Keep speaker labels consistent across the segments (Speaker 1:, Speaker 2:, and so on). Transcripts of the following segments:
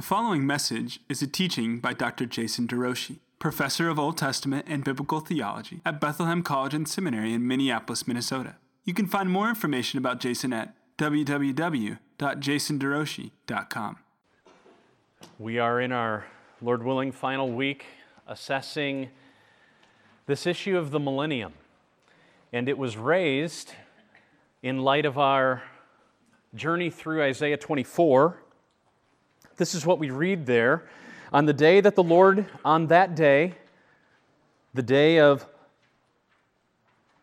Speaker 1: The following message is a teaching by Dr. Jason DeRouchie, professor of Old Testament and Biblical Theology at Bethlehem College and Seminary in Minneapolis, Minnesota. You can find more information about Jason at www.jasonderouchie.com.
Speaker 2: We are in our, Lord willing, final week assessing this issue of the millennium. And it was raised in light of our journey through Isaiah 24. This is what we read there. On the day that the Lord, on that day, the day of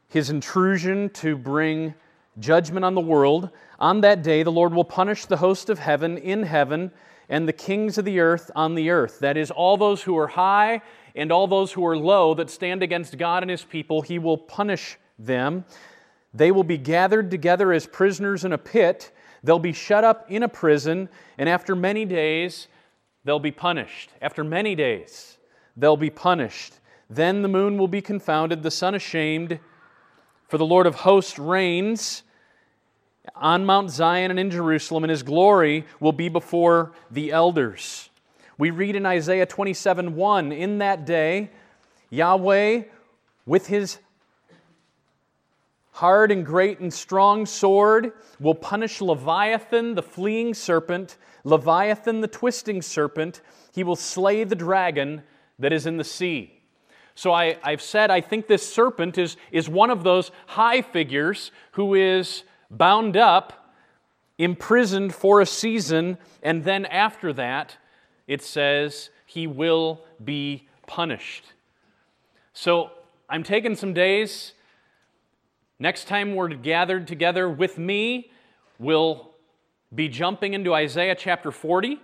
Speaker 2: his intrusion to bring judgment on the world, on that day the Lord will punish the host of heaven in heaven and the kings of the earth on the earth. That is, all those who are high and all those who are low that stand against God and his people, he will punish them. They will be gathered together as prisoners in a pit. They'll be shut up in a prison, and after many days, they'll be punished. After many days, they'll be punished. Then the moon will be confounded, the sun ashamed, for the Lord of hosts reigns on Mount Zion and in Jerusalem, and his glory will be before the elders. We read in Isaiah 27 1 In that day, Yahweh, with his hard and great and strong sword, will punish Leviathan, the fleeing serpent, Leviathan, the twisting serpent. He will slay the dragon that is in the sea. So I, have said I think this serpent is, is one of those high figures who is bound up, imprisoned for a season, and then after that, it says he will be punished. So I'm taking some days. Next time we're gathered together with me, we'll be jumping into Isaiah chapter 40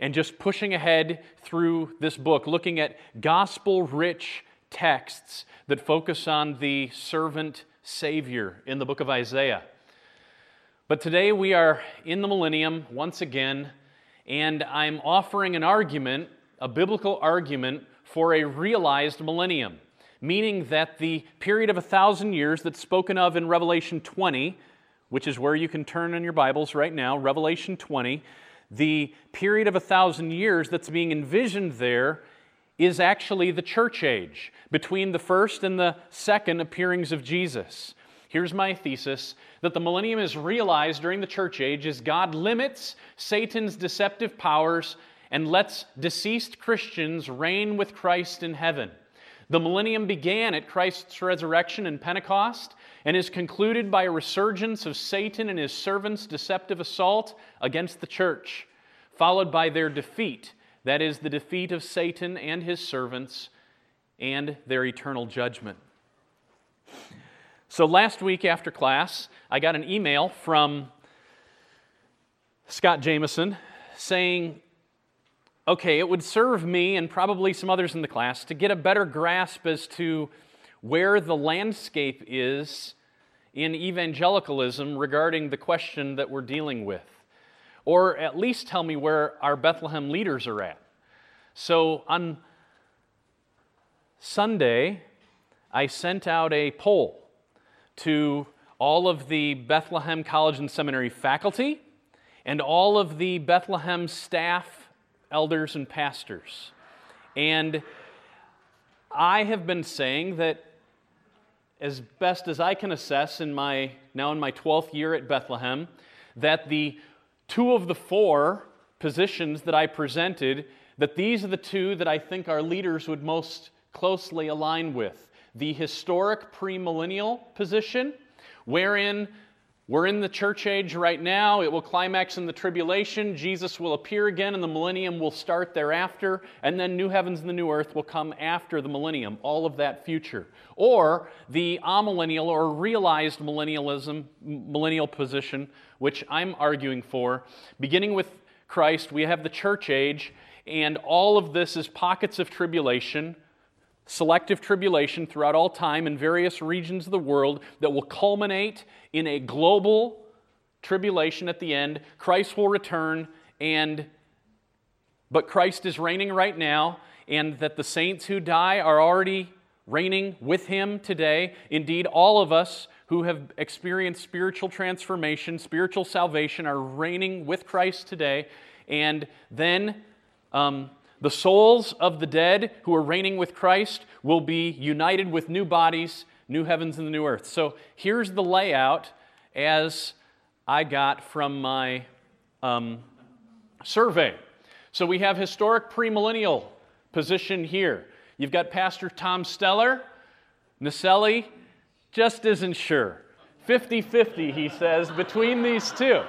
Speaker 2: and just pushing ahead through this book, looking at gospel rich texts that focus on the servant Savior in the book of Isaiah. But today we are in the millennium once again, and I'm offering an argument, a biblical argument, for a realized millennium, meaning that the period of a thousand years that's spoken of in Revelation 20, which is where you can turn in your Bibles right now, Revelation 20, the period of a thousand years that's being envisioned there is actually the church age between the first and the second appearings of Jesus. Here's my thesis that the millennium is realized during the church age as God limits Satan's deceptive powers and lets deceased Christians reign with Christ in heaven. The millennium began at Christ's resurrection and Pentecost and is concluded by a resurgence of Satan and his servants' deceptive assault against the church, followed by their defeat that is, the defeat of Satan and his servants and their eternal judgment. So last week after class, I got an email from Scott Jameson saying, okay, it would serve me and probably some others in the class to get a better grasp as to where the landscape is in evangelicalism regarding the question that we're dealing with. Or at least tell me where our Bethlehem leaders are at. So on Sunday, I sent out a poll to all of the Bethlehem College and Seminary faculty and all of the Bethlehem staff, elders, and pastors. And I have been saying that as best as I can assess in my now in my 12th year at Bethlehem that the two of the four positions that I presented that these are the two that I think our leaders would most closely align with the historic premillennial position, wherein we're in the church age right now. It will climax in the tribulation. Jesus will appear again, and the millennium will start thereafter. And then new heavens and the new earth will come after the millennium, all of that future. Or the amillennial or realized millennialism, millennial position, which I'm arguing for. Beginning with Christ, we have the church age, and all of this is pockets of tribulation selective tribulation throughout all time in various regions of the world that will culminate in a global tribulation at the end. Christ will return and but Christ is reigning right now and that the saints who die are already reigning with him today. Indeed, all of us who have experienced spiritual transformation, spiritual salvation are reigning with Christ today. And then Um, the souls of the dead who are reigning with Christ will be united with new bodies, new heavens and the new earth. So here's the layout as I got from my um, survey. So we have historic premillennial position here. You've got Pastor Tom Steller. Naselli just isn't sure. 50 50, he says, between these two.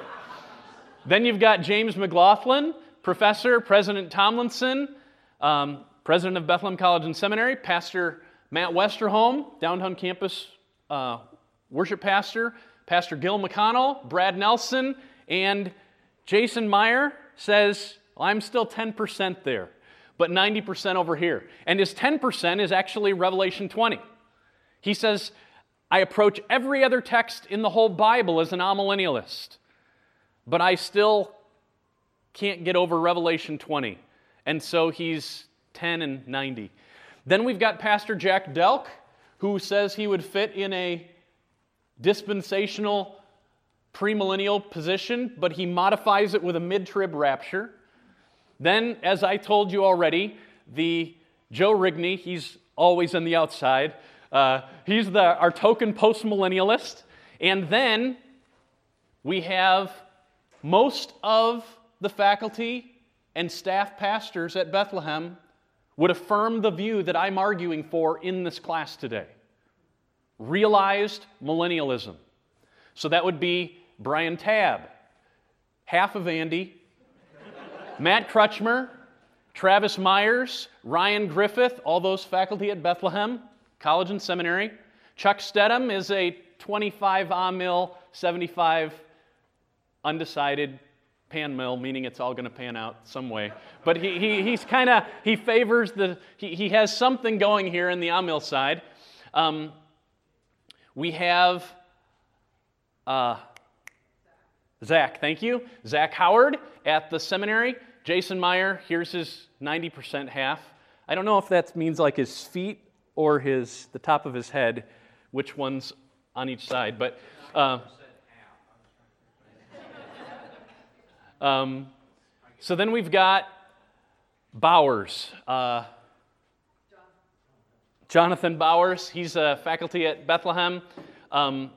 Speaker 2: Then you've got James McLaughlin, professor, President Tomlinson, um, president of Bethlehem College and Seminary, Pastor Matt Westerholm, downtown campus uh, worship pastor, Pastor Gil McConnell, Brad Nelson, and Jason Meyer says, I'm still 10% there, but 90% over here. And his 10% is actually Revelation 20. He says, I approach every other text in the whole Bible as an amillennialist, but I still can't get over Revelation 20. And so he's 10 and 90. Then we've got Pastor Jack Delk, who says he would fit in a dispensational premillennial position, but he modifies it with a mid trib rapture. Then, as I told you already, the Joe Rigney, he's always on the outside. Uh, he's the, our token postmillennialist. And then we have most of the faculty and staff pastors at Bethlehem would affirm the view that I'm arguing for in this class today realized millennialism. So that would be Brian Tabb, half of Andy, Matt Crutchmer, Travis Myers, Ryan Griffith, all those faculty at Bethlehem College and Seminary. Chuck Steddom is a 25 amil, 75 undecided pan mill, meaning it's all going to pan out some way. But he, he, he's kind of, he favors the, he, he has something going here in the amil side. Um, we have uh, Zach, thank you. Zach Howard at the seminary. Jason Meyer, here's his 90% half. I don't know if that means like his feet or his, the top of his head, which one's on each side. But uh, um, so then we've got Bowers. Uh, Jonathan Bowers, he's a faculty at Bethlehem. Um,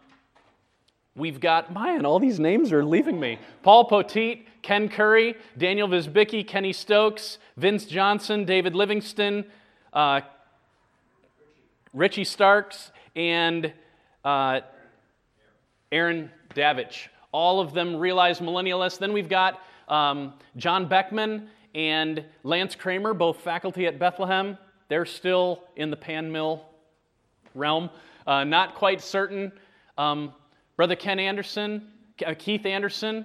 Speaker 2: we've got, man, all these names are leaving me. Paul Poteet, Ken Curry, Daniel Visbicki, Kenny Stokes, Vince Johnson, David Livingston, uh, Richie Starks, and uh, Aaron Davich. All of them realized millennialists. Then we've got um, John Beckman and Lance Kramer, both faculty at Bethlehem. They're still in the pan mill realm. Uh, not quite certain. Um, Brother Ken Anderson, uh, Keith Anderson,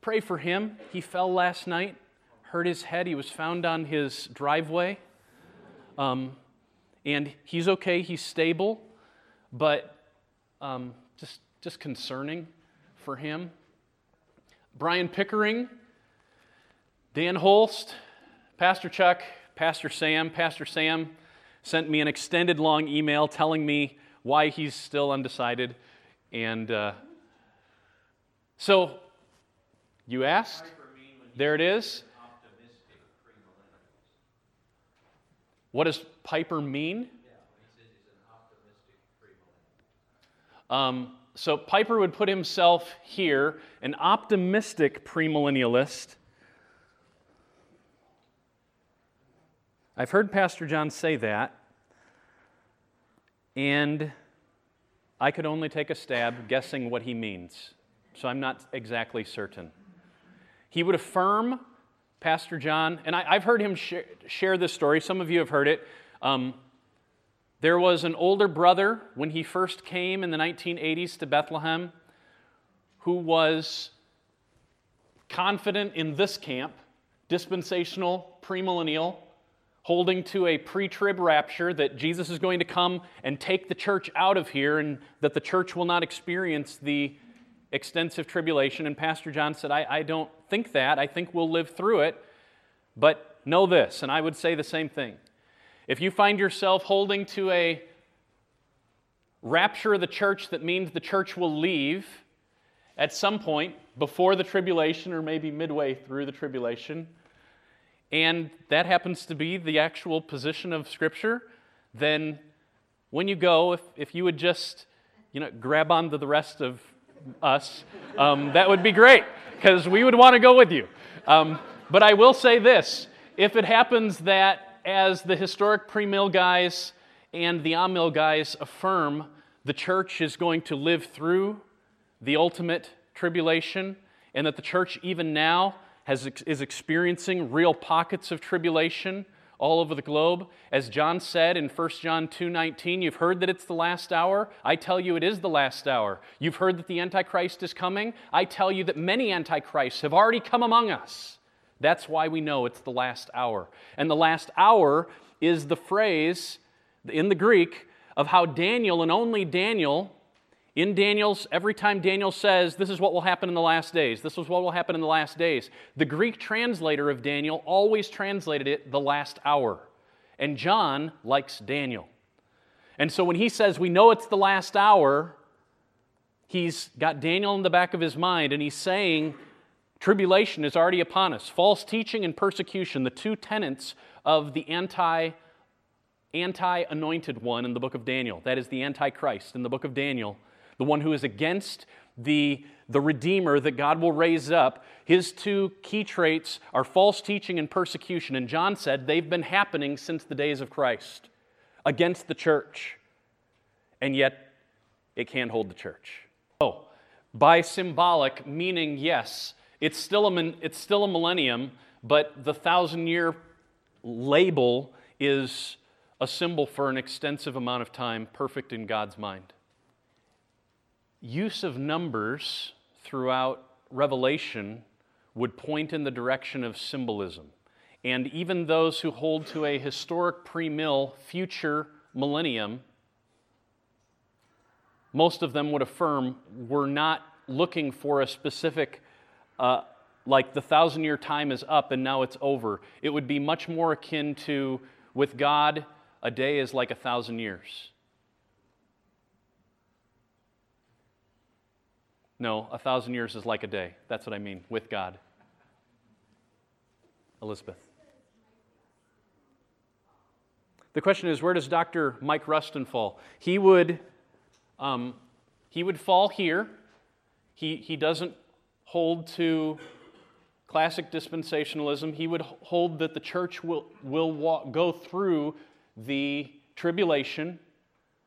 Speaker 2: pray for him. He fell last night, hurt his head. He was found on his driveway. Um, and he's okay, he's stable, but um, just, just concerning for him. Brian Pickering, Dan Holst, Pastor Chuck, Pastor Sam. Pastor Sam sent me an extended long email telling me why he's still undecided. And uh, so you asked, there it is. What does Piper mean? Um, so Piper would put himself here, an optimistic premillennialist. I've heard Pastor John say that, and I could only take a stab guessing what he means, so I'm not exactly certain. He would affirm Pastor John, and I, have heard him sh- share this story. Some of you have heard it. Um, there was an older brother when he first came in the 1980s to Bethlehem who was confident in this camp, dispensational, premillennial, holding to a pre trib rapture that Jesus is going to come and take the church out of here and that the church will not experience the extensive tribulation. And Pastor John said, I, I don't think that. I think we'll live through it. But know this, and I would say the same thing. If you find yourself holding to a rapture of the church that means the church will leave at some point before the tribulation or maybe midway through the tribulation, and that happens to be the actual position of Scripture, then when you go, if, if you would just you know, grab onto the rest of us, um, that would be great because we would want to go with you. Um, but I will say this if it happens that as the historic premill guys and the amill guys affirm, the church is going to live through the ultimate tribulation, and that the church, even now, has, is experiencing real pockets of tribulation all over the globe. As John said in 1 John 2:19, you've heard that it's the last hour. I tell you it is the last hour. You've heard that the antichrist is coming. I tell you that many antichrists have already come among us. That's why we know it's the last hour. And the last hour is the phrase in the Greek of how Daniel and only Daniel in Daniel's, every time Daniel says, This is what will happen in the last days, this is what will happen in the last days, the Greek translator of Daniel always translated it the last hour. And John likes Daniel. And so when he says, We know it's the last hour, he's got Daniel in the back of his mind and he's saying, Tribulation is already upon us. False teaching and persecution, the two tenets of the anti anti anointed one in the book of Daniel. That is the Antichrist in the book of Daniel the one who is against the, the Redeemer that God will raise up. His two key traits are false teaching and persecution. And John said they've been happening since the days of Christ against the church. And yet, it can't hold the church. Oh, by symbolic, meaning yes, it's still a, it's still a millennium, but the thousand year label is a symbol for an extensive amount of time, perfect in God's mind use of numbers throughout Revelation would point in the direction of symbolism. And even those who hold to a historic pre mill future millennium, most of them would affirm we're not looking for a specific, uh, like the thousand year time is up and now it's over. It would be much more akin to, with God, a day is like a thousand years. No, a thousand years is like a day. That's what I mean with God. Elizabeth. The question is, where does Dr. Mike Rusten fall? He would, um, he would fall here. He, he doesn't hold to classic dispensationalism. He would hold that the church will, will walk, go through the tribulation,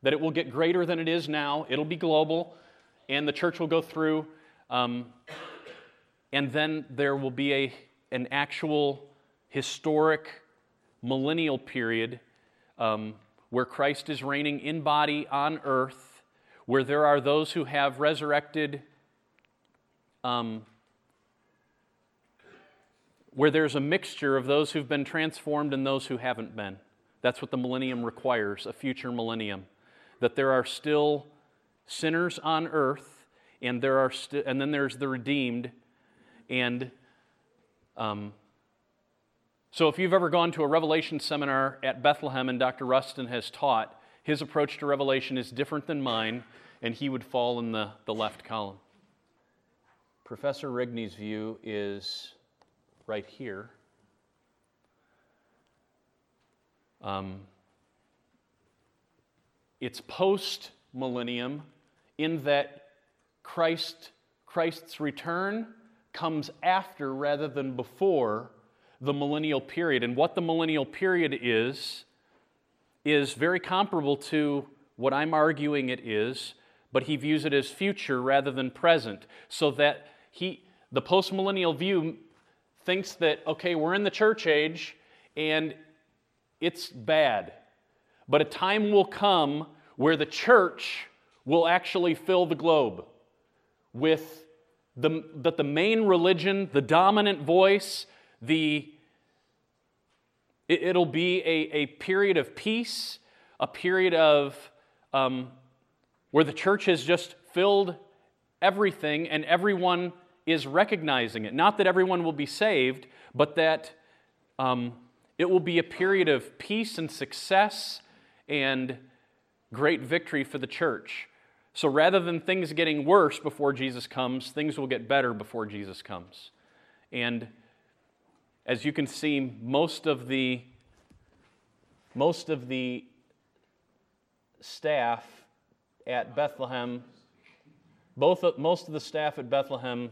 Speaker 2: that it will get greater than it is now, it'll be global, and the church will go through, um, and then there will be a, an actual historic millennial period um, where Christ is reigning in body on earth, where there are those who have resurrected, um, where there's a mixture of those who've been transformed and those who haven't been. That's what the millennium requires, a future millennium. That there are still sinners on earth, and, there are st- and then there's the redeemed. And um, so, if you've ever gone to a Revelation seminar at Bethlehem and Dr. Rusten has taught, his approach to Revelation is different than mine, and he would fall in the, the left column. Professor Rigney's view is right here. Um, it's post millennium in that Christ, Christ's return comes after rather than before the millennial period. And what the millennial period is, is very comparable to what I'm arguing it is, but he views it as future rather than present. So that he, the postmillennial view thinks that, okay, we're in the church age and it's bad. But a time will come where the church will actually fill the globe with the, that the main religion, the dominant voice, the it, will be a, a period of peace, a period of um, where the church has just filled everything and everyone is recognizing it. Not that everyone will be saved, but that um, it will be a period of peace and success and great victory for the church. So rather than things getting worse before Jesus comes, things will get better before Jesus comes. And as you can see, most of the most of the staff at Bethlehem, both most of the staff at Bethlehem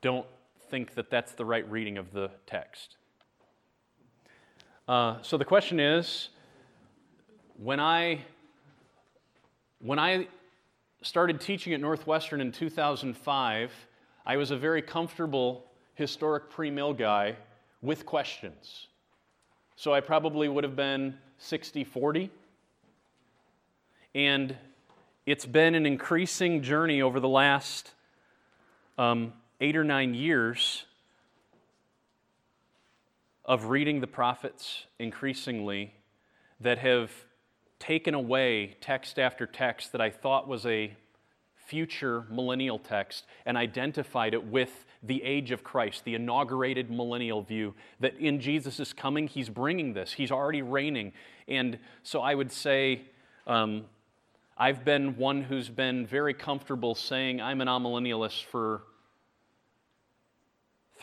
Speaker 2: don't think that that's the right reading of the text. Uh, so the question is, when I when I started teaching at Northwestern in 2005, I was a very comfortable historic pre-mill guy with questions. So I probably would have been 60 40. And it's been an increasing journey over the last um, eight or nine years of reading the prophets increasingly that have taken away text after text that I thought was a future millennial text and identified it with the age of Christ, the inaugurated millennial view that in Jesus' coming, he's bringing this. He's already reigning. And so I would say, um, I've been one who's been very comfortable saying I'm an amillennialist for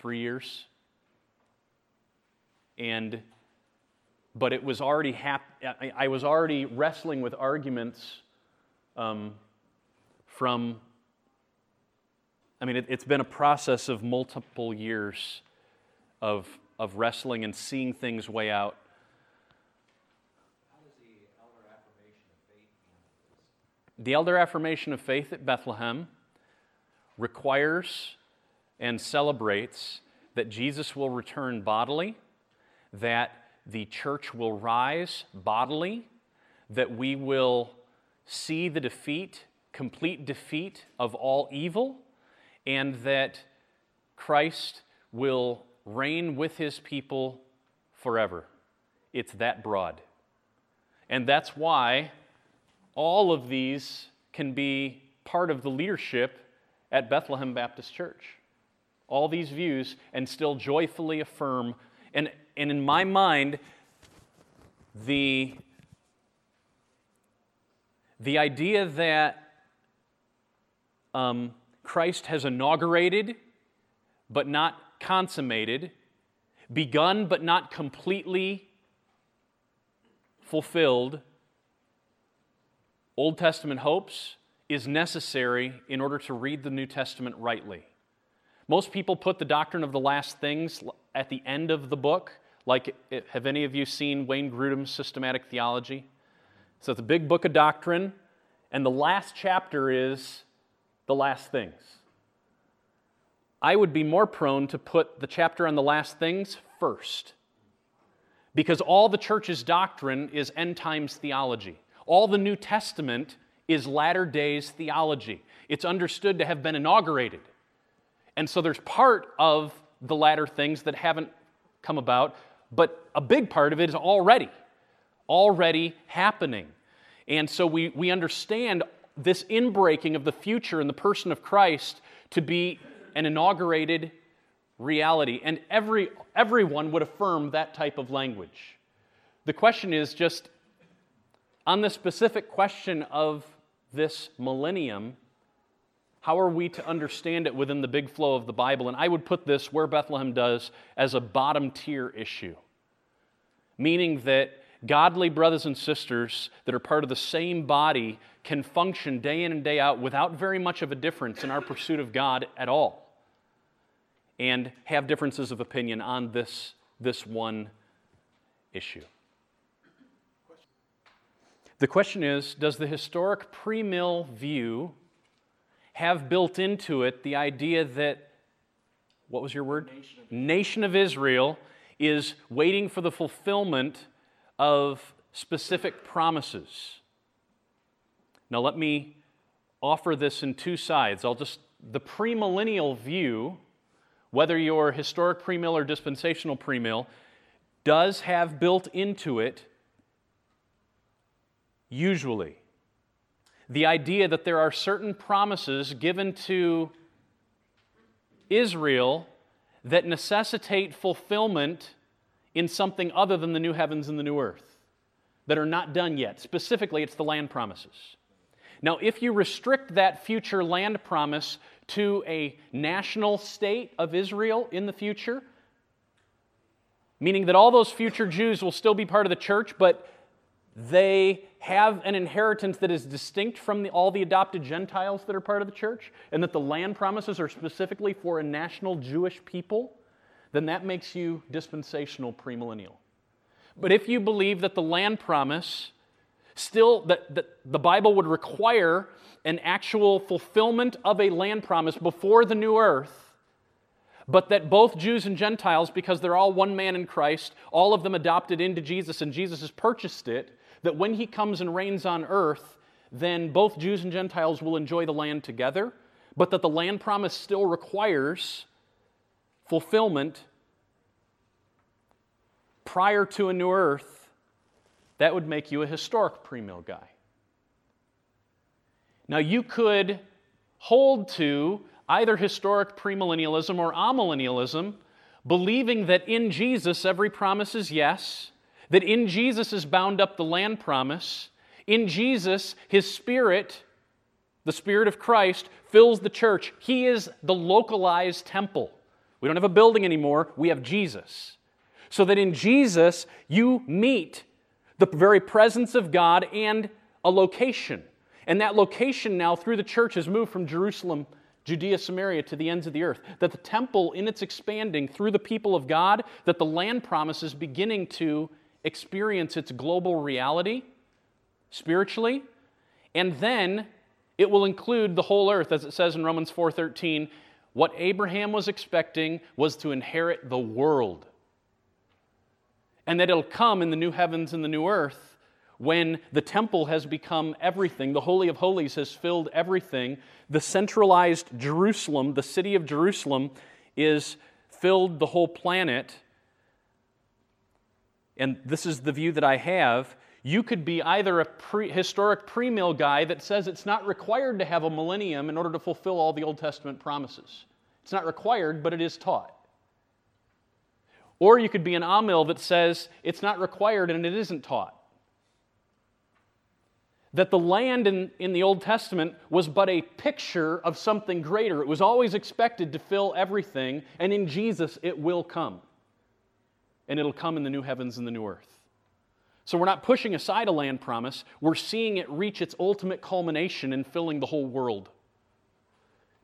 Speaker 2: three years. And but it was already hap- I was already wrestling with arguments um, from I mean, it, has been a process of multiple years of, of wrestling and seeing things way out. The elder affirmation of faith at Bethlehem requires and celebrates that Jesus will return bodily, that the church will rise bodily, that we will see the defeat, complete defeat of all evil, and that Christ will reign with his people forever. It's that broad. And that's why all of these can be part of the leadership at Bethlehem Baptist Church. All these views and still joyfully affirm. And, and in my mind, the, the idea that um, Christ has inaugurated but not consummated, begun but not completely fulfilled, Old Testament hopes is necessary in order to read the New Testament rightly. Most people put the doctrine of the last things at the end of the book. Like, have any of you seen Wayne Grudem's systematic theology? So it's a big book of doctrine, and the last chapter is the last things. I would be more prone to put the chapter on the last things first. Because all the church's doctrine is end times theology. All the New Testament is latter days theology. It's understood to have been inaugurated. And so there's part of the latter things that haven't come about, but a big part of it is already, already happening. And so we, we understand this inbreaking of the future in the person of Christ to be an inaugurated reality. And every, everyone would affirm that type of language. The question is just on the specific question of this millennium, how are we to understand it within the big flow of the Bible? And I would put this where Bethlehem does as a bottom tier issue, meaning that godly brothers and sisters that are part of the same body can function day in and day out without very much of a difference in our pursuit of God at all and have differences of opinion on this, this one issue. The question is Does the historic pre mill view have built into it the idea that, what was your word?
Speaker 3: Nation of,
Speaker 2: Nation of Israel is waiting for the fulfillment of specific promises. Now, let me offer this in two sides. I'll just, the premillennial view, whether you're historic premill or dispensational premill, does have built into it, usually, the idea that there are certain promises given to Israel that necessitate fulfillment in something other than the new heavens and the new earth that are not done yet. Specifically, it's the land promises. Now, if you restrict that future land promise to a national state of Israel in the future, meaning that all those future Jews will still be part of the church, but they have an inheritance that is distinct from the, all the adopted Gentiles that are part of the church, and that the land promises are specifically for a national Jewish people, then that makes you dispensational premillennial. But if you believe that the land promise still, that, that the Bible would require an actual fulfillment of a land promise before the new earth, but that both Jews and Gentiles, because they're all one man in Christ, all of them adopted into Jesus and Jesus has purchased it, that when he comes and reigns on earth, then both Jews and Gentiles will enjoy the land together, but that the land promise still requires fulfillment prior to a new earth, that would make you a historic premill guy. Now, you could hold to either historic premillennialism or amillennialism, believing that in Jesus every promise is yes, that in Jesus is bound up the land promise. In Jesus, his spirit, the spirit of Christ, fills the church. He is the localized temple. We don't have a building anymore, we have Jesus. So that in Jesus, you meet the very presence of God and a location. And that location now, through the church, has moved from Jerusalem Judea, Samaria, to the ends of the earth. That the temple, in its expanding through the people of God, that the land promise is beginning to experience its global reality spiritually, and then it will include the whole earth, as it says in Romans 4:13. What Abraham was expecting was to inherit the world. And that it'll come in the new heavens and the new earth when the temple has become everything, the Holy of Holies has filled everything, the centralized Jerusalem, the city of Jerusalem, is filled the whole planet and this is the view that I have, you could be either a pre- historic premill guy that says it's not required to have a millennium in order to fulfill all the Old Testament promises. It's not required, but it is taught. Or you could be an amill that says it's not required and it isn't taught. That the land in, in the Old Testament was but a picture of something greater. It was always expected to fill everything, and in Jesus it will come and it'll come in the new heavens and the new earth. So we're not pushing aside a land promise, we're seeing it reach its ultimate culmination in filling the whole world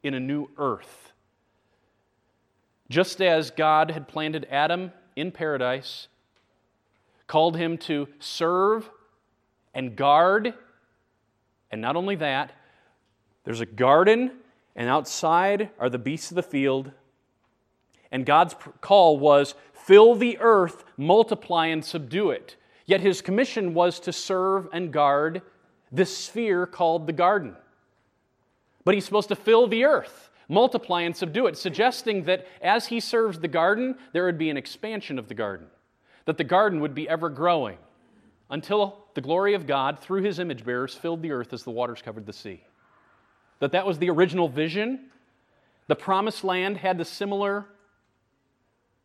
Speaker 2: in a new earth. Just as God had planted Adam in paradise, called him to serve and guard, and not only that, there's a garden, and outside are the beasts of the field. And God's call was Fill the earth, multiply and subdue it. Yet his commission was to serve and guard this sphere called the garden. But he's supposed to fill the earth, multiply and subdue it, suggesting that as he serves the garden, there would be an expansion of the garden, that the garden would be ever growing until the glory of God through his image bearers filled the earth as the waters covered the sea. That that was the original vision. The promised land had the similar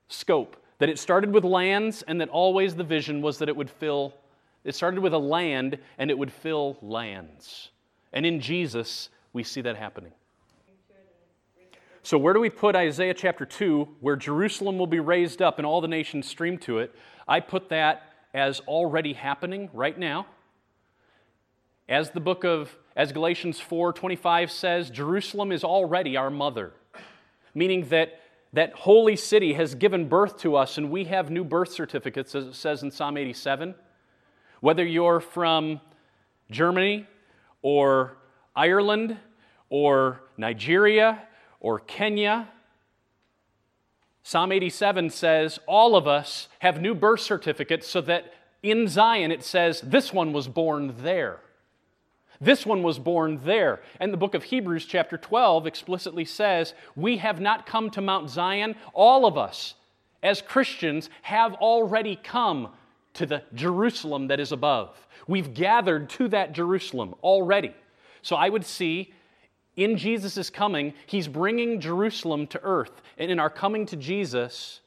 Speaker 2: scope that it started with lands and that always the vision was that it would fill, it started with a land and it would fill lands. And in Jesus, we see that happening. So, where do we put Isaiah chapter 2, where Jerusalem will be raised up and all the nations stream to it? I put that as already happening right now. As the book of, as Galatians 4 25 says, Jerusalem is already our mother, meaning that that holy city has given birth to us, and we have new birth certificates, as it says in Psalm 87. Whether you're from Germany or Ireland or Nigeria or Kenya, Psalm 87 says all of us have new birth certificates so that in Zion it says this one was born there. This one was born there. And the book of Hebrews, chapter 12, explicitly says, We have not come to Mount Zion. All of us, as Christians, have already come to the Jerusalem that is above. We've gathered to that Jerusalem already. So I would see in Jesus' coming, he's bringing Jerusalem to earth. And in our coming to Jesus,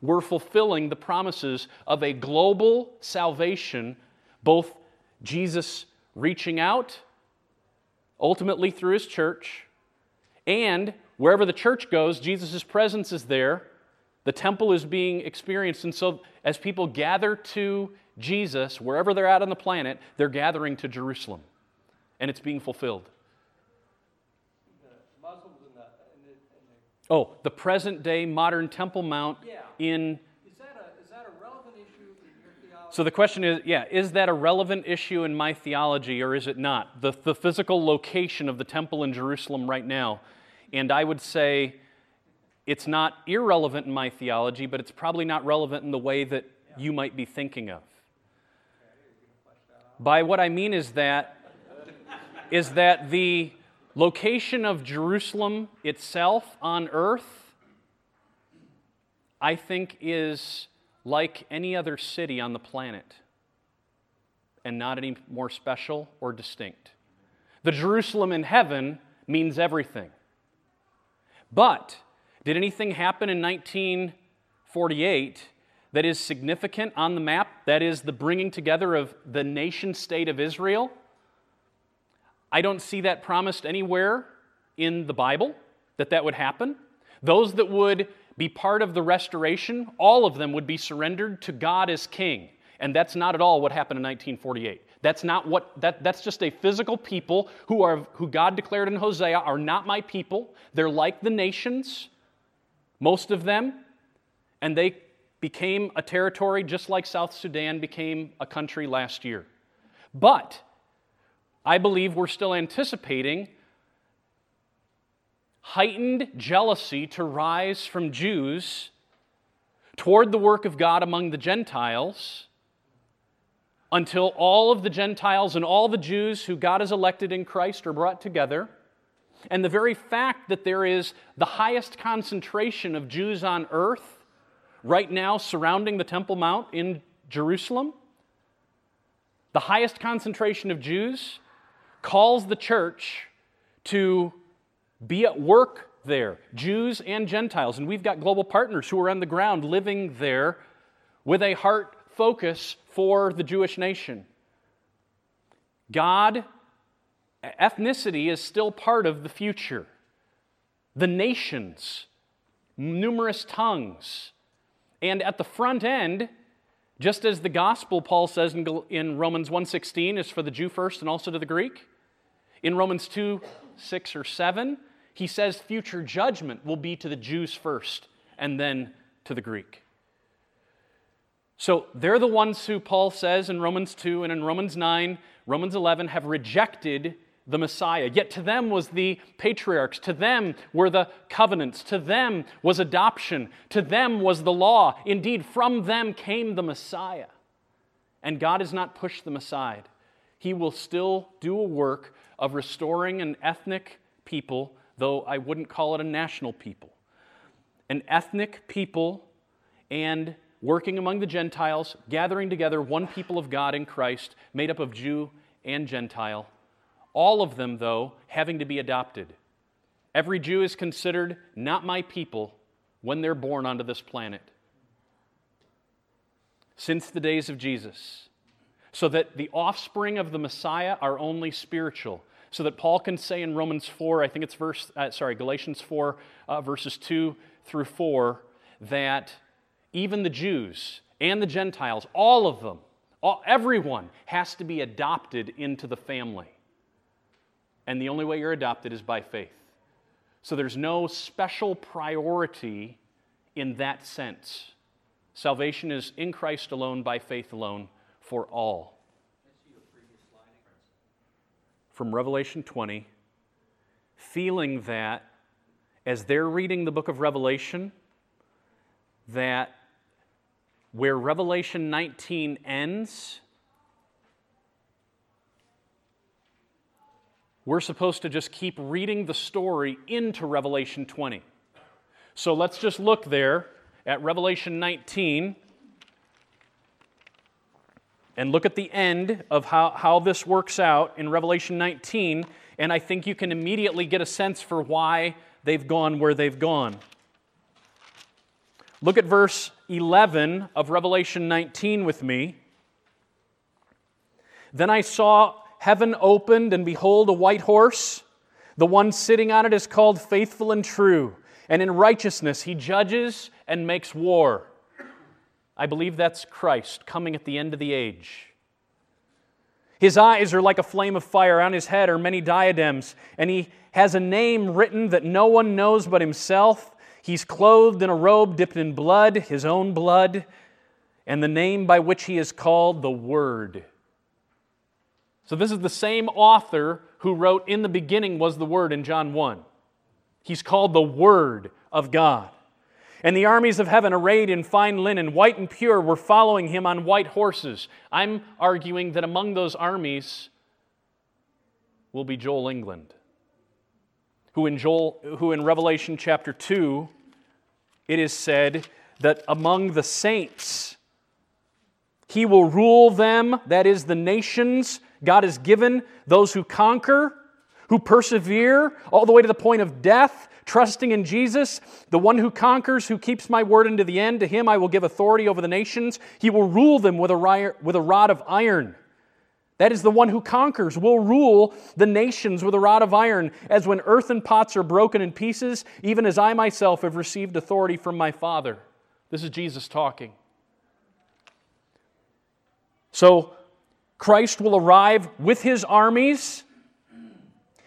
Speaker 2: we're fulfilling the promises of a global salvation, both Jesus reaching out, ultimately through his church, and wherever the church goes, Jesus' presence is there The temple is being experienced. And so, as people gather to Jesus, wherever they're at on the planet, they're gathering to Jerusalem. And it's being fulfilled. Oh, the present day modern Temple Mount
Speaker 3: Yeah.
Speaker 2: in.
Speaker 3: Is that a, is that a relevant issue in your theology?
Speaker 2: So the question is yeah, is that a relevant issue in my theology or is it not? The, the physical location of the temple in Jerusalem right now. And I would say it's not irrelevant in my theology, but it's probably not relevant in the way that you might be thinking of. By what I mean is that is that the location of Jerusalem itself on earth I think is like any other city on the planet and not any more special or distinct. The Jerusalem in heaven means everything. But did anything happen in 1948 that is significant on the map? That is the bringing together of the nation state of Israel? I don't see that promised anywhere in the Bible that that would happen. Those that would be part of the restoration, all of them would be surrendered to God as king. And that's not at all what happened in 1948. That's not what that, that's just a physical people who are who God declared in Hosea are not my people. They're like the nations, most of them, and they became a territory just like South Sudan became a country last year. But I believe we're still anticipating heightened jealousy to rise from Jews toward the work of God among the Gentiles until all of the Gentiles and all the Jews who God has elected in Christ are brought together. And the very fact that there is the highest concentration of Jews on earth right now surrounding the Temple Mount in Jerusalem, the highest concentration of Jews calls the church to be at work there, Jews and Gentiles. And we've got global partners who are on the ground living there with a heart focus for the Jewish nation. God, ethnicity is still part of the future. The nations, numerous tongues. And at the front end, just as the gospel, Paul says in, in Romans 1.16, is for the Jew first and also to the Greek, in Romans 2, 6 or 7, he says future judgment will be to the Jews first and then to the Greek. So they're the ones who Paul says in Romans 2 and in Romans 9, Romans 11 have rejected the Messiah. Yet to them was the patriarchs, to them were the covenants, to them was adoption, to them was the law. Indeed, from them came the Messiah. And God has not pushed them aside. He will still do a work of restoring an ethnic people, though I wouldn't call it a national people. An ethnic people and working among the Gentiles, gathering together one people of God in Christ, made up of Jew and Gentile. All of them, though, having to be adopted. Every Jew is considered not my people when they're born onto this planet. Since the days of Jesus. So that the offspring of the Messiah are only spiritual. So that Paul can say in Romans 4, I think it's verse, uh, sorry, Galatians 4, uh, verses 2 through 4, that even the Jews and the Gentiles, all of them, all, everyone has to be adopted into the family. And the only way you're adopted is by faith. So there's no special priority in that sense. Salvation is in Christ alone, by faith alone, for all. From Revelation 20, feeling that as they're reading the book of Revelation, that where Revelation 19 ends, we're supposed to just keep reading the story into Revelation 20. So let's just look there at Revelation 19 and look at the end of how, how this works out in Revelation 19, and I think you can immediately get a sense for why they've gone where they've gone. Look at verse 11 of Revelation 19 with me. Then I saw heaven opened, and behold, a white horse. The one sitting on it is called Faithful and True, and in righteousness he judges and makes war. I believe that's Christ coming at the end of the age. His eyes are like a flame of fire, on his head are many diadems, and he has a name written that no one knows but himself. He's clothed in a robe dipped in blood, his own blood, and the name by which he is called the Word. So, this is the same author who wrote, In the beginning was the Word in John 1. He's called the Word of God. And the armies of heaven, arrayed in fine linen, white and pure, were following him on white horses. I'm arguing that among those armies will be Joel England, who in, Joel, who in Revelation chapter 2, it is said that among the saints, he will rule them, that is, the nations God has given, those who conquer, who persevere all the way to the point of death trusting in Jesus, the one who conquers, who keeps my word unto the end, to him I will give authority over the nations. He will rule them with a, with a rod of iron. That is the one who conquers, will rule the nations with a rod of iron, as when earthen pots are broken in pieces, even as I myself have received authority from my Father. This is Jesus talking. So, Christ will arrive with his armies.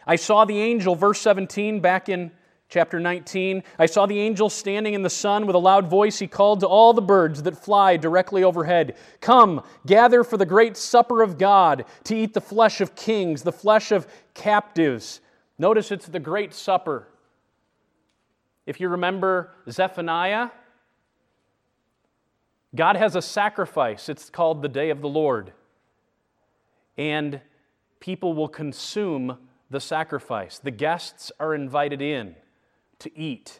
Speaker 2: I saw the angel, verse 17, back in Chapter 19 I saw the angel standing in the sun with a loud voice. He called to all the birds that fly directly overhead Come, gather for the great supper of God to eat the flesh of kings, the flesh of captives. Notice it's the great supper. If you remember Zephaniah, God has a sacrifice. It's called the day of the Lord. And people will consume the sacrifice. The guests are invited in to eat.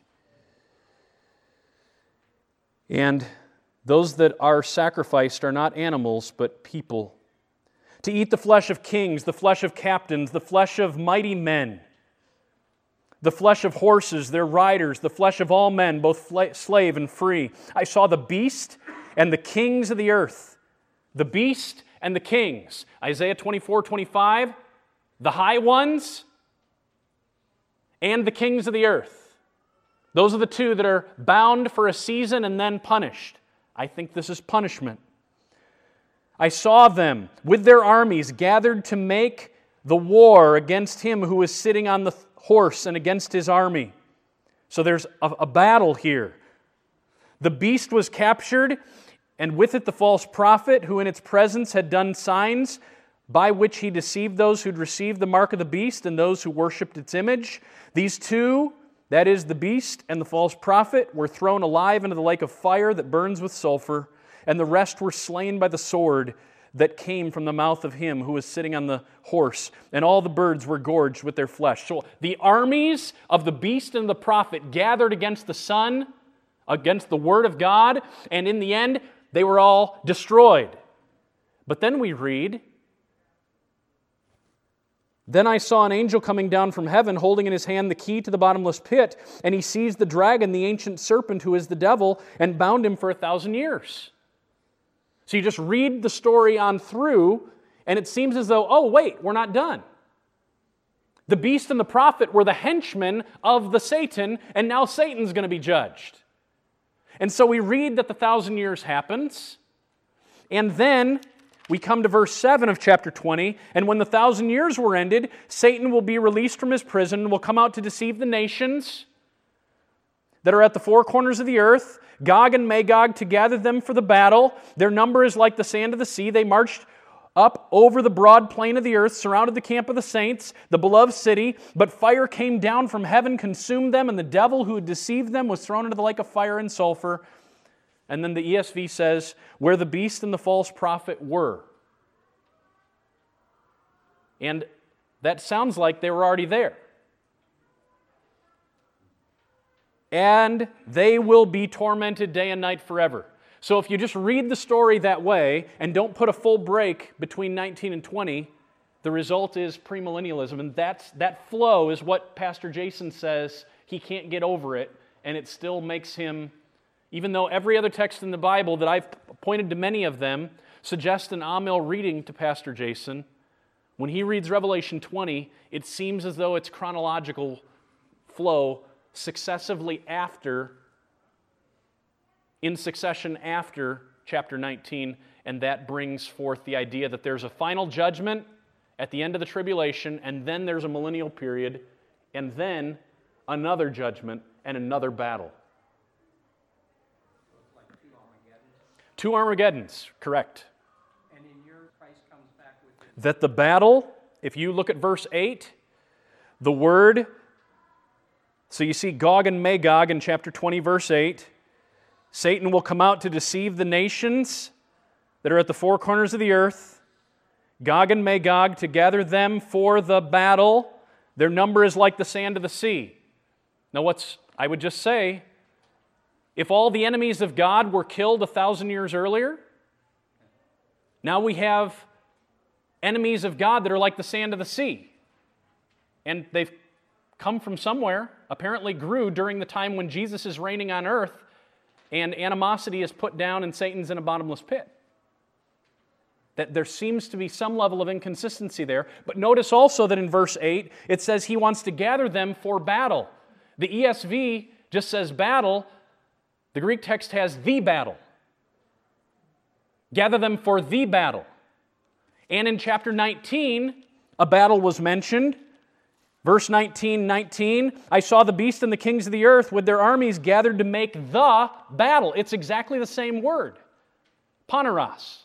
Speaker 2: And those that are sacrificed are not animals, but people. To eat the flesh of kings, the flesh of captains, the flesh of mighty men, the flesh of horses, their riders, the flesh of all men, both slave and free. I saw the beast and the kings of the earth. The beast and the kings. Isaiah 24, 25. The high ones and the kings of the earth. Those are the two that are bound for a season and then punished. I think this is punishment. I saw them with their armies gathered to make the war against him who was sitting on the horse and against his army. So there's a, a battle here. The beast was captured, and with it the false prophet, who in its presence had done signs by which he deceived those who'd received the mark of the beast and those who worshipped its image. These two that is, the beast and the false prophet were thrown alive into the lake of fire that burns with sulfur, and the rest were slain by the sword that came from the mouth of him who was sitting on the horse, and all the birds were gorged with their flesh. So the armies of the beast and the prophet gathered against the sun, against the Word of God, and in the end, they were all destroyed. But then we read then I saw an angel coming down from heaven, holding in his hand the key to the bottomless pit, and he seized the dragon, the ancient serpent, who is the devil, and bound him for a thousand years. So you just read the story on through, and it seems as though, oh, wait, we're not done. The beast and the prophet were the henchmen of the Satan, and now Satan's going to be judged. And so we read that the thousand years happens, and then we come to verse 7 of chapter 20, and when the thousand years were ended, Satan will be released from his prison and will come out to deceive the nations that are at the four corners of the earth, Gog and Magog, to gather them for the battle. Their number is like the sand of the sea. They marched up over the broad plain of the earth, surrounded the camp of the saints, the beloved city. But fire came down from heaven, consumed them, and the devil who had deceived them was thrown into the lake of fire and sulfur. And then the ESV says, where the beast and the false prophet were. And that sounds like they were already there. And they will be tormented day and night forever. So if you just read the story that way and don't put a full break between 19 and 20, the result is premillennialism. And that's, that flow is what Pastor Jason says he can't get over it, and it still makes him even though every other text in the Bible that I've pointed to many of them suggest an Amil reading to Pastor Jason, when he reads Revelation 20, it seems as though its chronological flow successively after, in succession after chapter 19, and that brings forth the idea that there's a final judgment at the end of the tribulation, and then there's a millennial period, and then another judgment and another battle. Two Armageddons, correct.
Speaker 3: And in your Christ comes back with
Speaker 2: That the battle, if you look at verse 8, the word, so you see Gog and Magog in chapter 20, verse 8. Satan will come out to deceive the nations that are at the four corners of the earth. Gog and Magog to gather them for the battle. Their number is like the sand of the sea. Now, what's, I would just say, if all the enemies of God were killed a thousand years earlier, now we have enemies of God that are like the sand of the sea. And they've come from somewhere, apparently grew during the time when Jesus is reigning on earth, and animosity is put down and Satan's in a bottomless pit. That there seems to be some level of inconsistency there. But notice also that in verse 8, it says he wants to gather them for battle. The ESV just says battle, the Greek text has the battle. Gather them for the battle. And in chapter 19, a battle was mentioned. Verse 19, 19, I saw the beast and the kings of the earth with their armies gathered to make the battle. It's exactly the same word, polemos.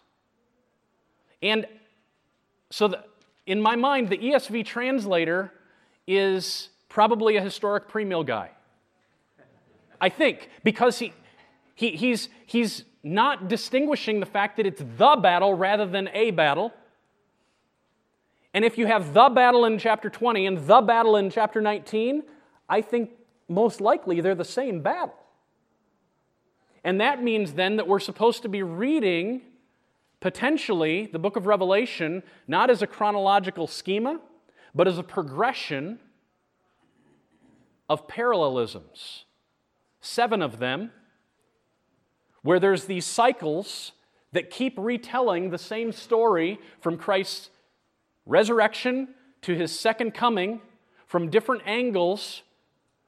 Speaker 2: And so, the, in my mind, the ESV translator is probably a historic premill guy. I think, because he, he, he's, he's not distinguishing the fact that it's the battle rather than a battle. And if you have the battle in chapter 20 and the battle in chapter 19, I think most likely they're the same battle. And that means then that we're supposed to be reading potentially the book of Revelation not as a chronological schema, but as a progression of parallelisms. Seven of them, where there's these cycles that keep retelling the same story from Christ's resurrection to his second coming from different angles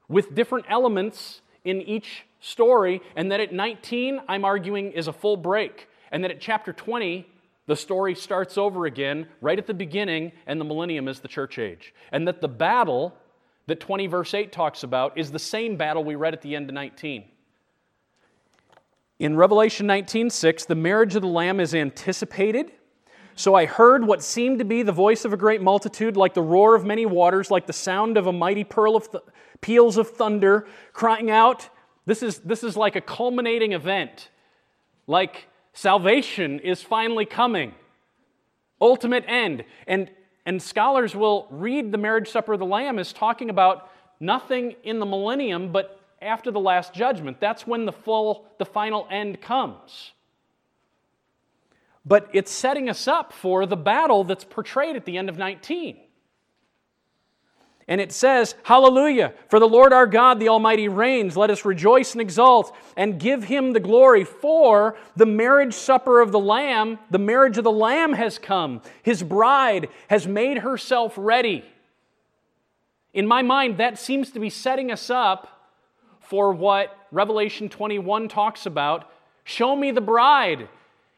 Speaker 2: with different elements in each story, and that at 19, I'm arguing, is a full break, and that at chapter 20, the story starts over again right at the beginning, and the millennium is the church age. And that the battle that 20 verse 8 talks about is the same battle we read at the end of 19. In Revelation 19:6, the marriage of the lamb is anticipated. So I heard what seemed to be the voice of a great multitude, like the roar of many waters, like the sound of a mighty pearl of th- peals of thunder, crying out. This is, this is like a culminating event. Like salvation is finally coming. Ultimate end. And, and scholars will read the marriage supper of the Lamb as talking about nothing in the millennium, but after the last judgment. That's when the full, the final end comes. But it's setting us up for the battle that's portrayed at the end of 19. And it says, Hallelujah, for the Lord our God, the Almighty, reigns. Let us rejoice and exult and give him the glory. For the marriage supper of the Lamb, the marriage of the Lamb has come. His bride has made herself ready. In my mind, that seems to be setting us up for what Revelation 21 talks about. Show me the bride.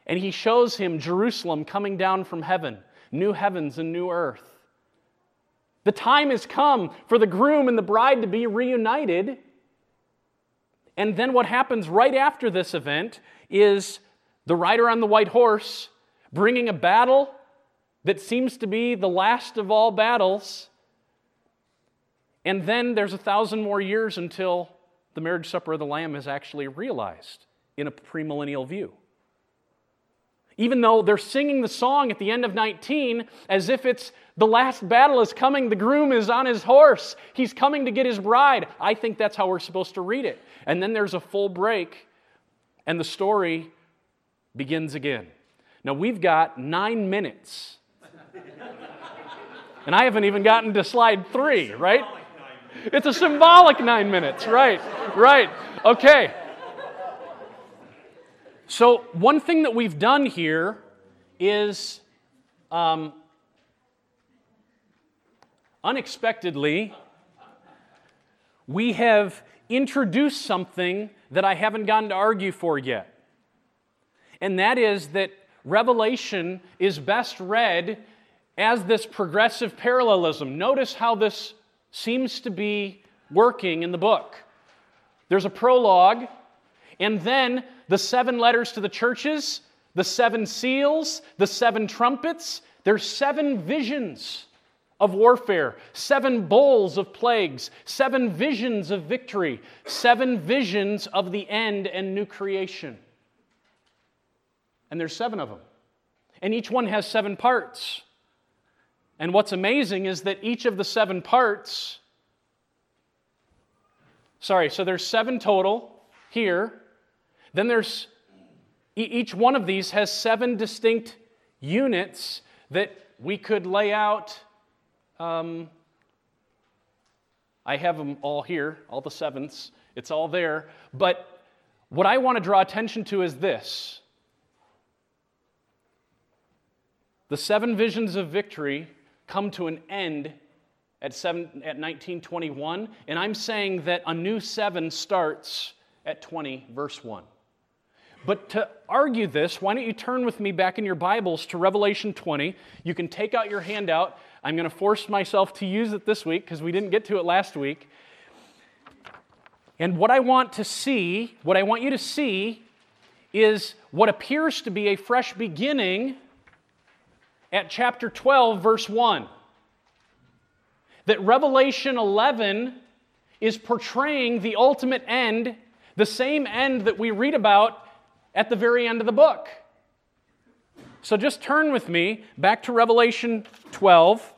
Speaker 2: And he shows him Jerusalem coming down from heaven, new heavens and new earth. The time has come for the groom and the bride to be reunited. And then what happens right after this event is the rider on the white horse bringing a battle that seems to be the last of all battles. And then there's a thousand more years until the marriage supper of the Lamb is actually realized in a premillennial view. Even though they're singing the song at the end of 19 as if it's the last battle is coming, the groom is on his horse, he's coming to get his bride. I think that's how we're supposed to read it. And then there's a full break, and the story begins again. Now we've got nine minutes. and I haven't even gotten to slide three, right? It's a symbolic nine minutes, right? Right. Okay. So, one thing that we've done here is um, unexpectedly, we have introduced something that I haven't gotten to argue for yet. And that is that Revelation is best read as this progressive parallelism. Notice how this seems to be working in the book. There's a prologue, and then the seven letters to the churches, the seven seals, the seven trumpets. There's seven visions of warfare, seven bowls of plagues, seven visions of victory, seven visions of the end and new creation. And there's seven of them. And each one has seven parts. And what's amazing is that each of the seven parts, sorry, so there's seven total here. Then there's, each one of these has seven distinct units that we could lay out um, I have them all here, all the sevenths. It's all there. But what I want to draw attention to is this the seven visions of victory come to an end at, seven, at 1921, and I'm saying that a new seven starts at 20, verse 1. But to argue this, why don't you turn with me back in your Bibles to Revelation 20? You can take out your handout. I'm going to force myself to use it this week because we didn't get to it last week. And what I want to see, what I want you to see, is what appears to be a fresh beginning at chapter 12, verse 1. That Revelation 11 is portraying the ultimate end, the same end that we read about at the very end of the book. So just turn with me back to Revelation 12.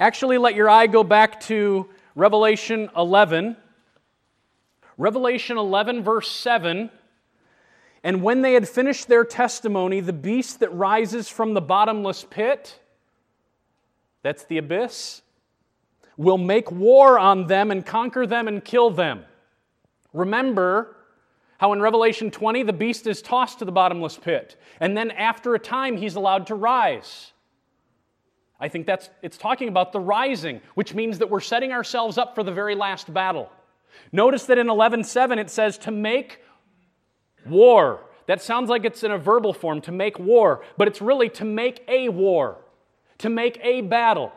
Speaker 2: Actually, let your eye go back to Revelation 11. Revelation 11, verse 7. And when they had finished their testimony, the beast that rises from the bottomless pit, that's the abyss, will make war on them and conquer them and kill them. Remember, how in Revelation 20, the beast is tossed to the bottomless pit, and then after a time, he's allowed to rise. I think that's it's talking about the rising, which means that we're setting ourselves up for the very last battle. Notice that in 11:7 it says to make war. That sounds like it's in a verbal form to make war, but it's really to make a war, to make a battle.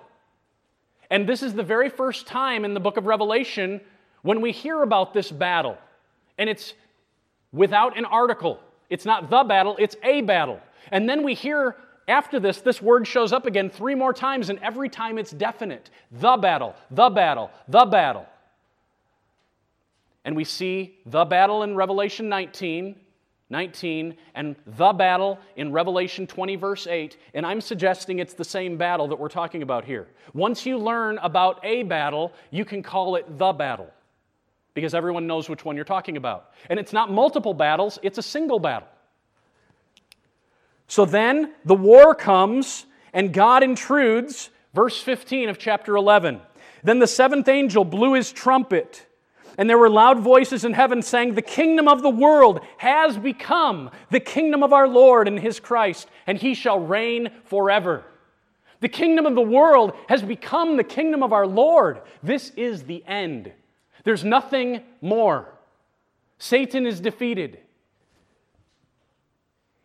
Speaker 2: And this is the very first time in the book of Revelation when we hear about this battle. And it's without an article. It's not the battle, it's a battle. And then we hear after this, this word shows up again three more times, and every time it's definite the battle, the battle, the battle. And we see the battle in Revelation 19, 19, and the battle in Revelation 20, verse 8. And I'm suggesting it's the same battle that we're talking about here. Once you learn about a battle, you can call it the battle because everyone knows which one you're talking about. And it's not multiple battles, it's a single battle. So then the war comes, and God intrudes, verse 15 of chapter 11. Then the seventh angel blew his trumpet, and there were loud voices in heaven saying, The kingdom of the world has become the kingdom of our Lord and his Christ, and he shall reign forever. The kingdom of the world has become the kingdom of our Lord. This is the end. There's nothing more. Satan is defeated.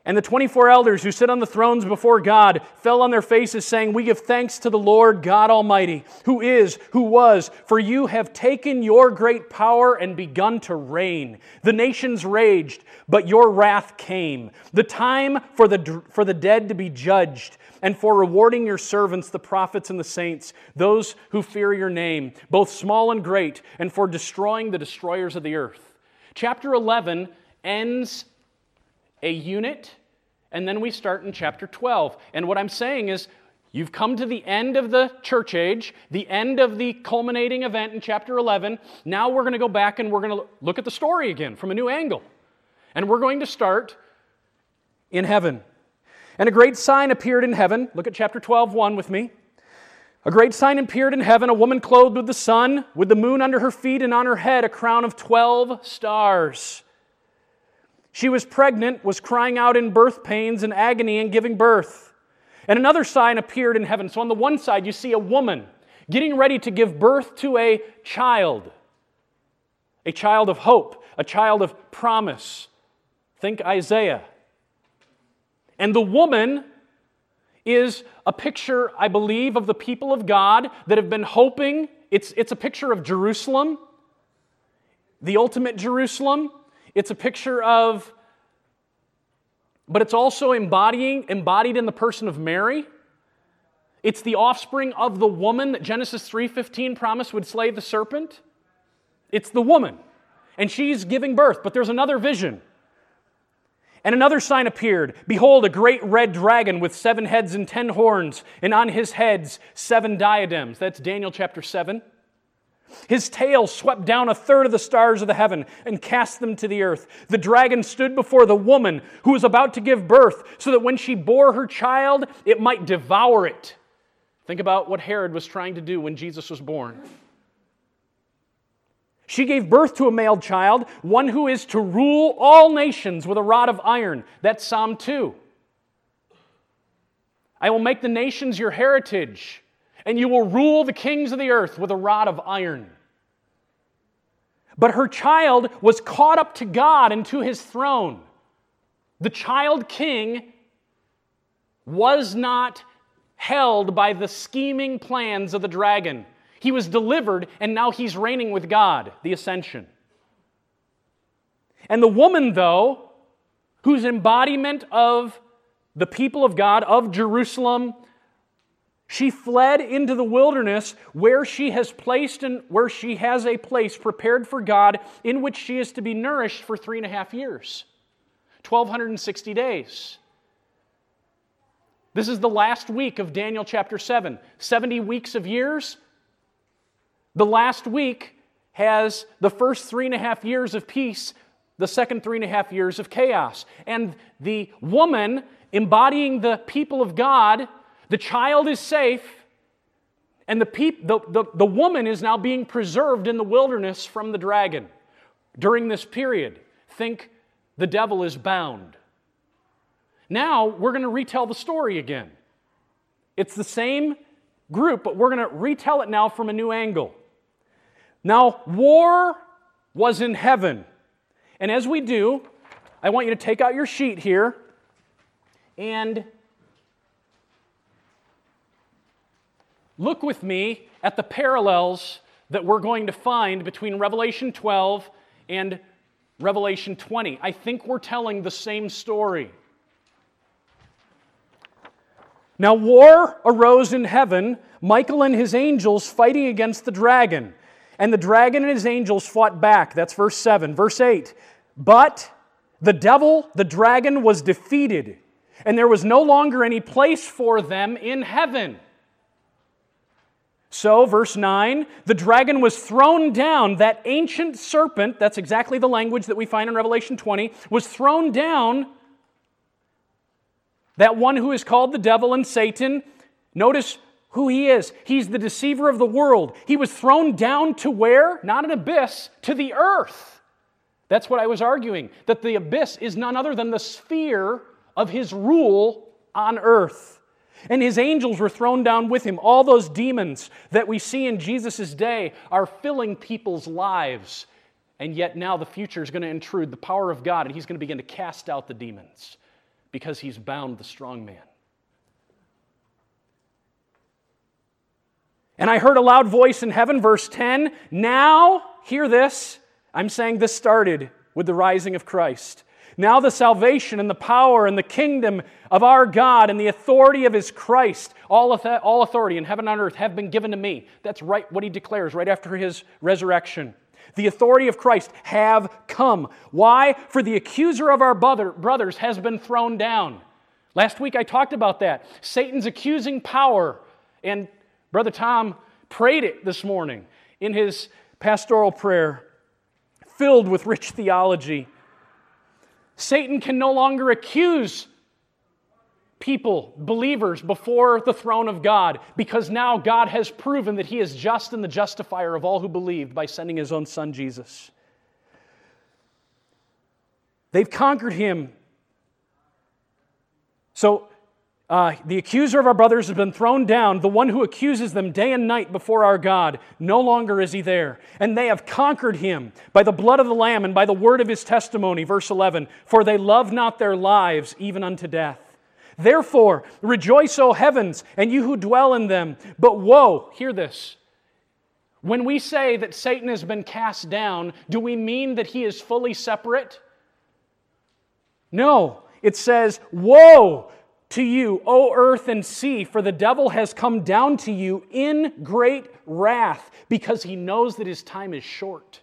Speaker 2: And the 24 elders who sit on the thrones before God fell on their faces, saying, We give thanks to the Lord God Almighty, who is, who was, for you have taken your great power and begun to reign. The nations raged, but your wrath came. The time for the, for the dead to be judged, and for rewarding your servants, the prophets and the saints, those who fear your name, both small and great, and for destroying the destroyers of the earth. Chapter 11 ends a unit, and then we start in chapter 12. And what I'm saying is, You've come to the end of the church age, the end of the culminating event in chapter 11. Now we're going to go back and we're going to look at the story again from a new angle. And we're going to start in heaven. And a great sign appeared in heaven. Look at chapter 12, 1 with me. A great sign appeared in heaven a woman clothed with the sun, with the moon under her feet, and on her head a crown of 12 stars. She was pregnant, was crying out in birth pains and agony and giving birth. And another sign appeared in heaven. So on the one side, you see a woman getting ready to give birth to a child. a child of hope, a child of promise. Think Isaiah. And the woman is a picture, I believe, of the people of God that have been hoping. It's, it's a picture of Jerusalem, the ultimate Jerusalem. It's a picture of, but it's also embodying, embodied in the person of Mary. It's the offspring of the woman that Genesis 3:15 promised would slay the serpent. It's the woman. And she's giving birth, but there's another vision. And another sign appeared Behold, a great red dragon with seven heads and ten horns, and on his heads seven diadems. That's Daniel chapter 7. His tail swept down a third of the stars of the heaven and cast them to the earth. The dragon stood before the woman who was about to give birth, so that when she bore her child, it might devour it. Think about what Herod was trying to do when Jesus was born. She gave birth to a male child, one who is to rule all nations with a rod of iron. That's Psalm 2. I will make the nations your heritage, and you will rule the kings of the earth with a rod of iron. But her child was caught up to God and to his throne. The child king was not held by the scheming plans of the dragon. He was delivered, and now he's reigning with God, the ascension. And the woman, though, whose embodiment of the people of God, of Jerusalem, she fled into the wilderness where she has placed and where she has a place prepared for God in which she is to be nourished for three and a half years 1,260 days. This is the last week of Daniel chapter 7. 70 weeks of years, the last week has the first three and a half years of peace, the second three and a half years of chaos. And the woman embodying the people of God, the child is safe, and the, peop- the, the, the woman is now being preserved in the wilderness from the dragon during this period. Think the devil is bound. Now we're going to retell the story again. It's the same group, but we're going to retell it now from a new angle. Now, war was in heaven. And as we do, I want you to take out your sheet here and look with me at the parallels that we're going to find between Revelation 12 and Revelation 20. I think we're telling the same story. Now, war arose in heaven, Michael and his angels fighting against the dragon. And the dragon and his angels fought back. That's verse 7. Verse 8. But the devil, the dragon, was defeated, and there was no longer any place for them in heaven. So, verse 9, the dragon was thrown down. That ancient serpent, that's exactly the language that we find in Revelation 20, was thrown down. That one who is called the devil and Satan. Notice who he is. He's the deceiver of the world. He was thrown down to where? Not an abyss, to the earth. That's what I was arguing, that the abyss is none other than the sphere of his rule on earth. And his angels were thrown down with him. All those demons that we see in Jesus' day are filling people's lives. And yet now the future is going to intrude the power of God, and he's going to begin to cast out the demons because he's bound the strong man. And I heard a loud voice in heaven, verse 10. Now, hear this. I'm saying this started with the rising of Christ. Now, the salvation and the power and the kingdom of our God and the authority of his Christ, all, authority in heaven and earth have been given to me. That's right what he declares right after his resurrection. The authority of Christ have come. Why? For the accuser of our brother, brothers has been thrown down. Last week I talked about that. Satan's accusing power and Brother Tom prayed it this morning in his pastoral prayer, filled with rich theology. Satan can no longer accuse people, believers, before the throne of God because now God has proven that He is just and the justifier of all who believed by sending His own Son, Jesus. They've conquered Him. So uh, the accuser of our brothers has been thrown down, the one who accuses them day and night before our God. No longer is he there. And they have conquered him by the blood of the Lamb and by the word of his testimony. Verse 11 For they love not their lives even unto death. Therefore, rejoice, O heavens, and you who dwell in them. But woe, hear this. When we say that Satan has been cast down, do we mean that he is fully separate? No. It says, Woe to you, O earth and sea, for the devil has come down to you in great wrath, because he knows that his time is short.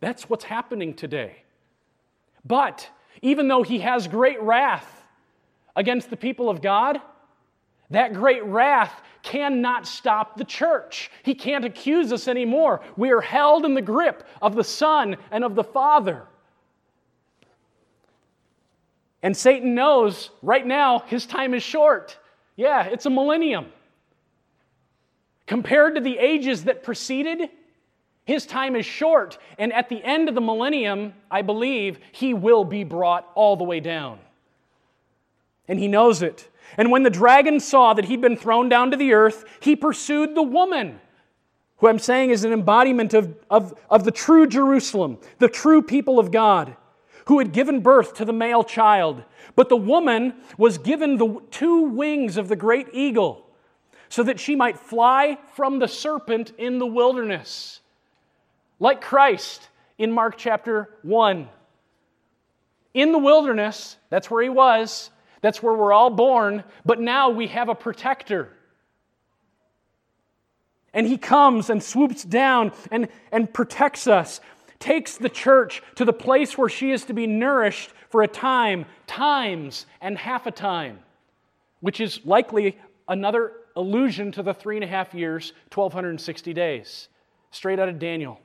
Speaker 2: That's what's happening today. But even though he has great wrath against the people of God, that great wrath cannot stop the church. He can't accuse us anymore. We are held in the grip of the Son and of the Father. And Satan knows right now his time is short. Yeah, it's a millennium. Compared to the ages that preceded, his time is short. And at the end of the millennium, I believe, he will be brought all the way down. And he knows it. And when the dragon saw that he'd been thrown down to the earth, he pursued the woman, who I'm saying is an embodiment of, of, of the true Jerusalem, the true people of God who had given birth to the male child. But the woman was given the two wings of the great eagle so that she might fly from the serpent in the wilderness. Like Christ in Mark chapter 1. In the wilderness, that's where he was, that's where we're all born, but now we have a protector. And he comes and swoops down and, and protects us takes the church to the place where she is to be nourished for a time, times, and half a time, which is likely another allusion to the three and a half years, 1260 days, straight out of Daniel.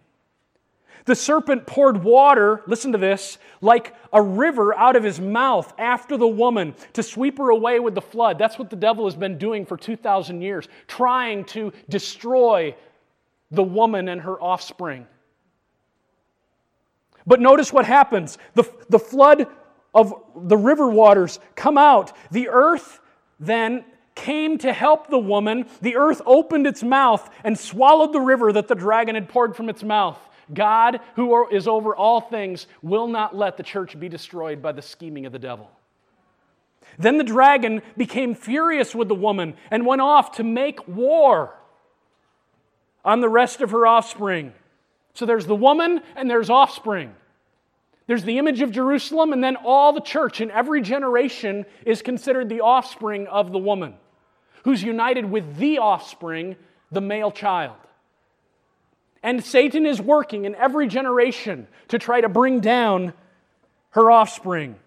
Speaker 2: The serpent poured water, listen to this, like a river out of his mouth after the woman to sweep her away with the flood. That's what the devil has been doing for 2,000 years, trying to destroy the woman and her offspring. But notice what happens the, the flood of the river waters come out. The earth then came to help the woman. The earth opened its mouth and swallowed the river that the dragon had poured from its mouth. God, who is over all things, will not let the church be destroyed by the scheming of the devil. Then the dragon became furious with the woman and went off to make war on the rest of her offspring. So there's the woman and there's offspring. There's the image of Jerusalem, and then all the church in every generation is considered the offspring of the woman, who's united with the offspring, the male child. And Satan is working in every generation to try to bring down her offspring.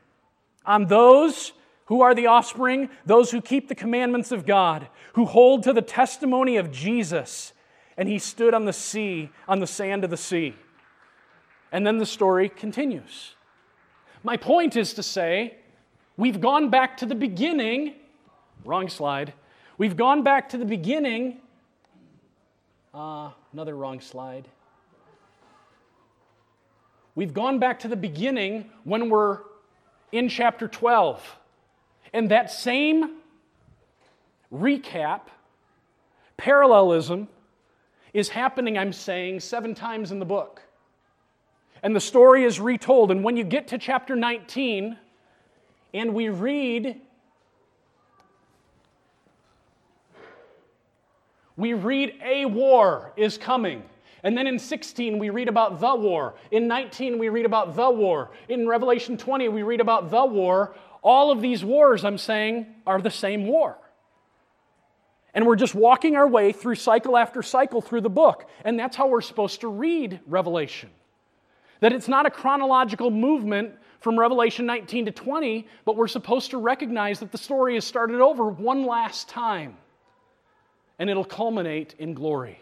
Speaker 2: On those who are the offspring, those who keep the commandments of God, who hold to the testimony of Jesus, and he stood on the sea, on the sand of the sea. And then the story continues. My point is to say, we've gone back to the beginning. Wrong slide. We've gone back to the beginning. Uh, another wrong slide. We've gone back to the beginning when we're in chapter 12. And that same recap, parallelism, is happening, I'm saying, seven times in the book and the story is retold. And when you get to chapter 19, and we read, we read a war is coming. And then in 16, we read about the war. In 19, we read about the war. In Revelation 20, we read about the war. All of these wars, I'm saying, are the same war. And we're just walking our way through cycle after cycle through the book. And that's how we're supposed to read Revelation. That it's not a chronological movement from Revelation 19 to 20, but we're supposed to recognize that the story has started over one last time and it'll culminate in glory.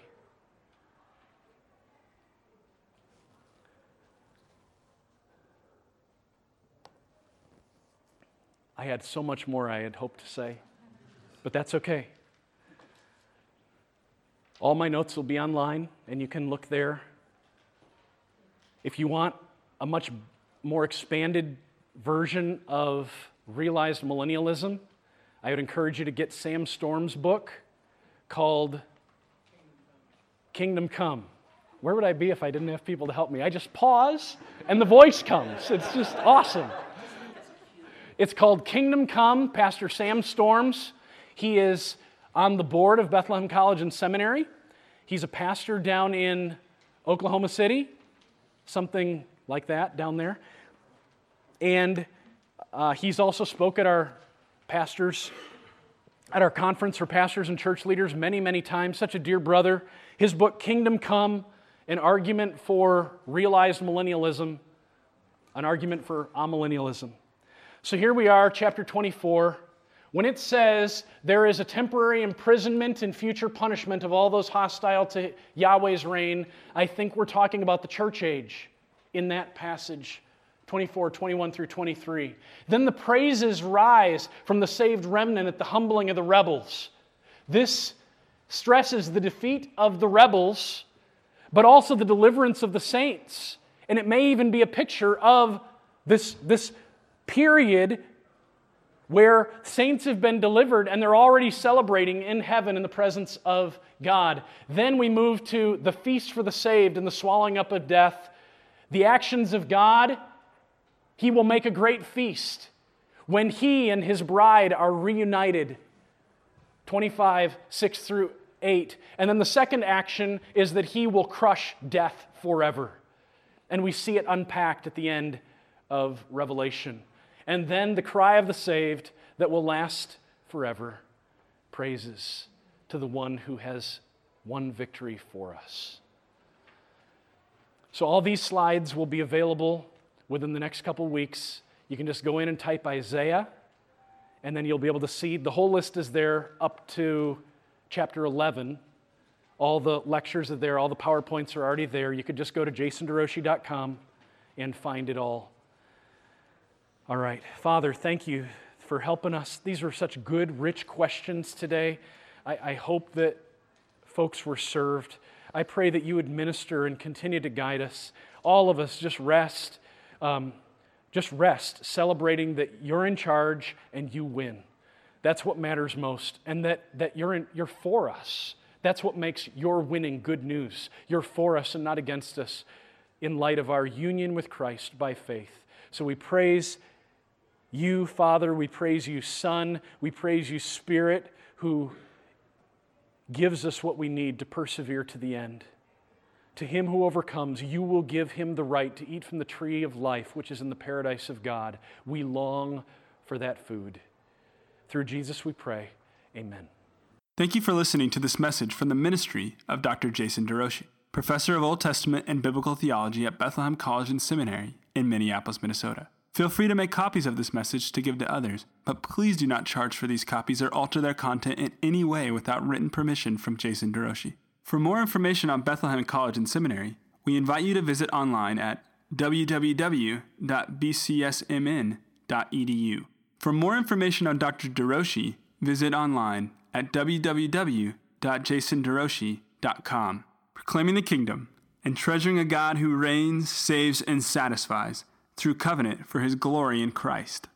Speaker 2: I had so much more I had hoped to say, but that's okay. All my notes will be online, and you can look there if you want a much more expanded version of realized millennialism, I would encourage you to get Sam Storms' book called Kingdom Come. Where would I be if I didn't have people to help me? I just pause and the voice comes. It's just awesome. It's called Kingdom Come, Pastor Sam Storms. He is on the board of Bethlehem College and Seminary. He's a pastor down in Oklahoma City, something like that down there. And uh, he's also spoke at our pastors, at our conference for pastors and church leaders many, many times. Such a dear brother. His book, Kingdom Come, an argument for realized millennialism, an argument for amillennialism. So here we are, chapter 24. When it says there is a temporary imprisonment and future punishment of all those hostile to Yahweh's reign, I think we're talking about the church age in that passage 24, 21 through 23. Then the praises rise from the saved remnant at the humbling of the rebels. This stresses the defeat of the rebels, but also the deliverance of the saints. And it may even be a picture of this, this period where saints have been delivered and they're already celebrating in heaven in the presence of God. Then we move to the feast for the saved and the swallowing up of death. The actions of God, He will make a great feast when He and His bride are reunited. 25, 6 through 8. And then the second action is that He will crush death forever. And we see it unpacked at the end of Revelation and then the cry of the saved that will last forever. Praises to the one who has won victory for us. So, all these slides will be available within the next couple weeks. You can just go in and type Isaiah, and then you'll be able to see the whole list is there up to chapter 11. All the lectures are there, all the PowerPoints are already there. You could just go to jasonderouchie.com and find it all. All right. Father, thank you for helping us. These were such good, rich questions today. I, I, hope that folks were served. I pray that you would minister and continue to guide us. All of us just rest, um, just rest, celebrating that you're in charge and you win. That's what matters most, and that, that you're, in, you're for us. That's what makes your winning good news. You're for us and not against us in light of our union with Christ by faith. So we praise you, Father, we praise you, Son, we praise you, Spirit, who gives us what we need to persevere to the end. To him who overcomes, you will give him the right to eat from the tree of life, which is in the paradise of God. We long for that food. Through Jesus we pray. Amen.
Speaker 1: Thank you for listening to this message from the ministry of Dr. Jason DeRouchie, professor of Old Testament and Biblical Theology at Bethlehem College and Seminary in Minneapolis, Minnesota. Feel free to make copies of this message to give to others, but please do not charge for these copies or alter their content in any way without written permission from Jason DeRouchie. For more information on Bethlehem College and Seminary, we invite you to visit online at www.bcsmn.edu. For more information on Dr. DeRouchie, visit online at www.jasonderouchie.com. Proclaiming the kingdom and treasuring a God who reigns, saves, and satisfies through covenant for his glory in Christ.